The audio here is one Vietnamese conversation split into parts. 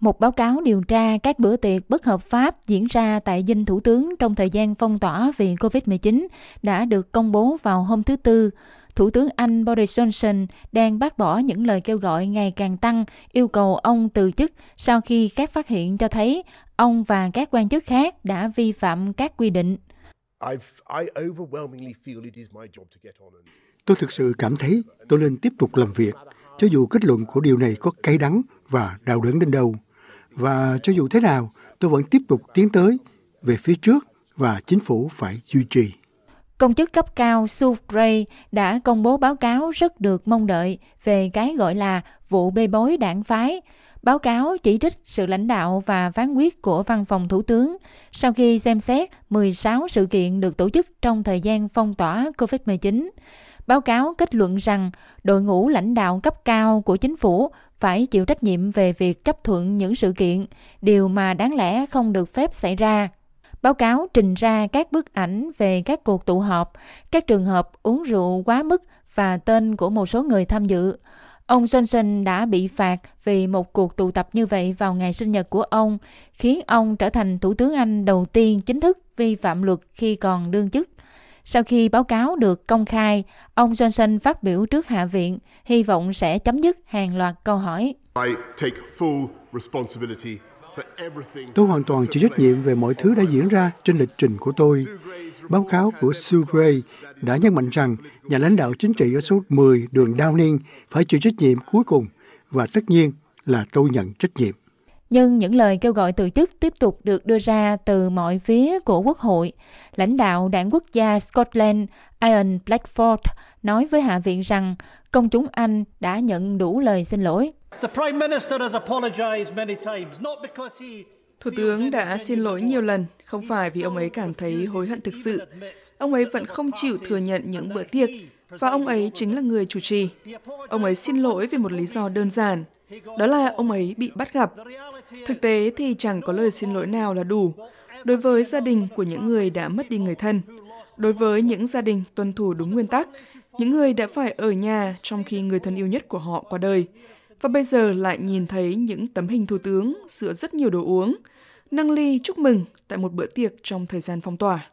Một báo cáo điều tra các bữa tiệc bất hợp pháp diễn ra tại dinh thủ tướng trong thời gian phong tỏa vì COVID-19 đã được công bố vào hôm thứ Tư. Thủ tướng Anh Boris Johnson đang bác bỏ những lời kêu gọi ngày càng tăng yêu cầu ông từ chức sau khi các phát hiện cho thấy ông và các quan chức khác đã vi phạm các quy định. Tôi thực sự cảm thấy tôi nên tiếp tục làm việc, cho dù kết luận của điều này có cay đắng và đau đớn đến đâu. Và cho dù thế nào, tôi vẫn tiếp tục tiến tới về phía trước và chính phủ phải duy trì. Công chức cấp cao Sue Gray đã công bố báo cáo rất được mong đợi về cái gọi là vụ bê bối đảng phái. Báo cáo chỉ trích sự lãnh đạo và phán quyết của văn phòng thủ tướng sau khi xem xét 16 sự kiện được tổ chức trong thời gian phong tỏa COVID-19. Báo cáo kết luận rằng đội ngũ lãnh đạo cấp cao của chính phủ phải chịu trách nhiệm về việc chấp thuận những sự kiện, điều mà đáng lẽ không được phép xảy ra. Báo cáo trình ra các bức ảnh về các cuộc tụ họp, các trường hợp uống rượu quá mức và tên của một số người tham dự. Ông Johnson đã bị phạt vì một cuộc tụ tập như vậy vào ngày sinh nhật của ông, khiến ông trở thành Thủ tướng Anh đầu tiên chính thức vi phạm luật khi còn đương chức. Sau khi báo cáo được công khai, ông Johnson phát biểu trước Hạ viện, hy vọng sẽ chấm dứt hàng loạt câu hỏi. Tôi hoàn toàn chịu trách nhiệm về mọi thứ đã diễn ra trên lịch trình của tôi. Báo cáo của Sue Gray đã nhấn mạnh rằng nhà lãnh đạo chính trị ở số 10 đường Downing phải chịu trách nhiệm cuối cùng và tất nhiên là tôi nhận trách nhiệm. Nhưng những lời kêu gọi từ chức tiếp tục được đưa ra từ mọi phía của Quốc hội. Lãnh đạo đảng quốc gia Scotland Ian Blackford nói với Hạ viện rằng công chúng Anh đã nhận đủ lời xin lỗi. Thủ tướng đã xin lỗi nhiều lần, không phải vì ông ấy cảm thấy hối hận thực sự. Ông ấy vẫn không chịu thừa nhận những bữa tiệc, và ông ấy chính là người chủ trì. Ông ấy xin lỗi vì một lý do đơn giản, đó là ông ấy bị bắt gặp. Thực tế thì chẳng có lời xin lỗi nào là đủ. Đối với gia đình của những người đã mất đi người thân, đối với những gia đình tuân thủ đúng nguyên tắc, những người đã phải ở nhà trong khi người thân yêu nhất của họ qua đời, và bây giờ lại nhìn thấy những tấm hình thủ tướng giữa rất nhiều đồ uống, nâng ly chúc mừng tại một bữa tiệc trong thời gian phong tỏa.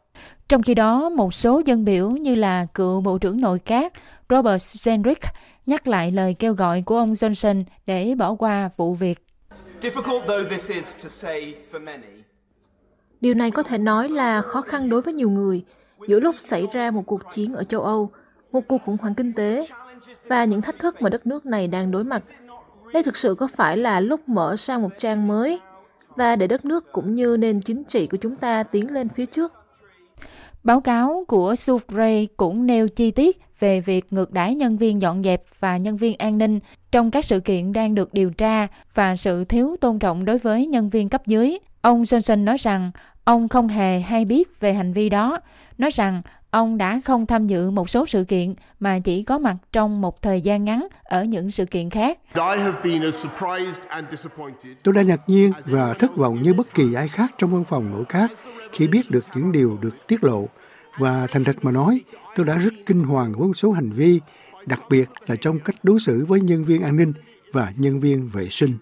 Trong khi đó, một số dân biểu như là cựu Bộ trưởng Nội các Robert Jenrick nhắc lại lời kêu gọi của ông Johnson để bỏ qua vụ việc. Điều này có thể nói là khó khăn đối với nhiều người giữa lúc xảy ra một cuộc chiến ở châu Âu, một cuộc khủng hoảng kinh tế và những thách thức mà đất nước này đang đối mặt. Đây thực sự có phải là lúc mở sang một trang mới và để đất nước cũng như nền chính trị của chúng ta tiến lên phía trước? Báo cáo của Sugray cũng nêu chi tiết về việc ngược đãi nhân viên dọn dẹp và nhân viên an ninh trong các sự kiện đang được điều tra và sự thiếu tôn trọng đối với nhân viên cấp dưới. Ông Johnson nói rằng ông không hề hay biết về hành vi đó, nói rằng ông đã không tham dự một số sự kiện mà chỉ có mặt trong một thời gian ngắn ở những sự kiện khác. Tôi đã ngạc nhiên và thất vọng như bất kỳ ai khác trong văn phòng nội các khi biết được những điều được tiết lộ và thành thật mà nói, tôi đã rất kinh hoàng với một số hành vi, đặc biệt là trong cách đối xử với nhân viên an ninh và nhân viên vệ sinh.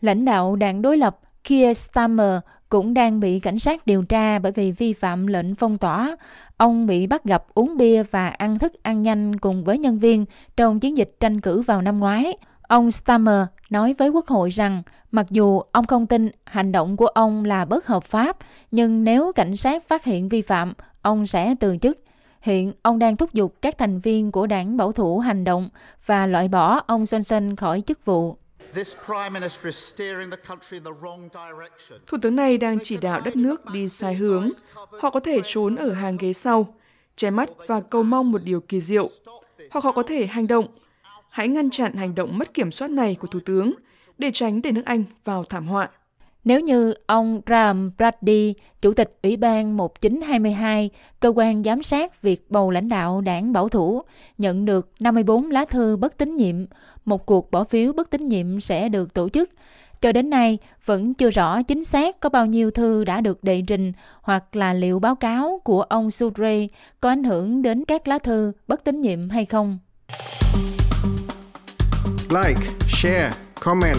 Lãnh đạo đảng đối lập Keir Starmer cũng đang bị cảnh sát điều tra bởi vì vi phạm lệnh phong tỏa. Ông bị bắt gặp uống bia và ăn thức ăn nhanh cùng với nhân viên trong chiến dịch tranh cử vào năm ngoái. Ông Stammer nói với Quốc hội rằng mặc dù ông không tin hành động của ông là bất hợp pháp, nhưng nếu cảnh sát phát hiện vi phạm, ông sẽ từ chức. Hiện ông đang thúc giục các thành viên của đảng bảo thủ hành động và loại bỏ ông Johnson khỏi chức vụ. Thủ tướng này đang chỉ đạo đất nước đi sai hướng. Họ có thể trốn ở hàng ghế sau, che mắt và cầu mong một điều kỳ diệu. Hoặc họ có thể hành động. Hãy ngăn chặn hành động mất kiểm soát này của Thủ tướng để tránh để nước Anh vào thảm họa. Nếu như ông Graham Brady, Chủ tịch Ủy ban 1922, cơ quan giám sát việc bầu lãnh đạo đảng bảo thủ, nhận được 54 lá thư bất tín nhiệm, một cuộc bỏ phiếu bất tín nhiệm sẽ được tổ chức. Cho đến nay, vẫn chưa rõ chính xác có bao nhiêu thư đã được đệ trình hoặc là liệu báo cáo của ông Sudre có ảnh hưởng đến các lá thư bất tín nhiệm hay không. Like, share, comment.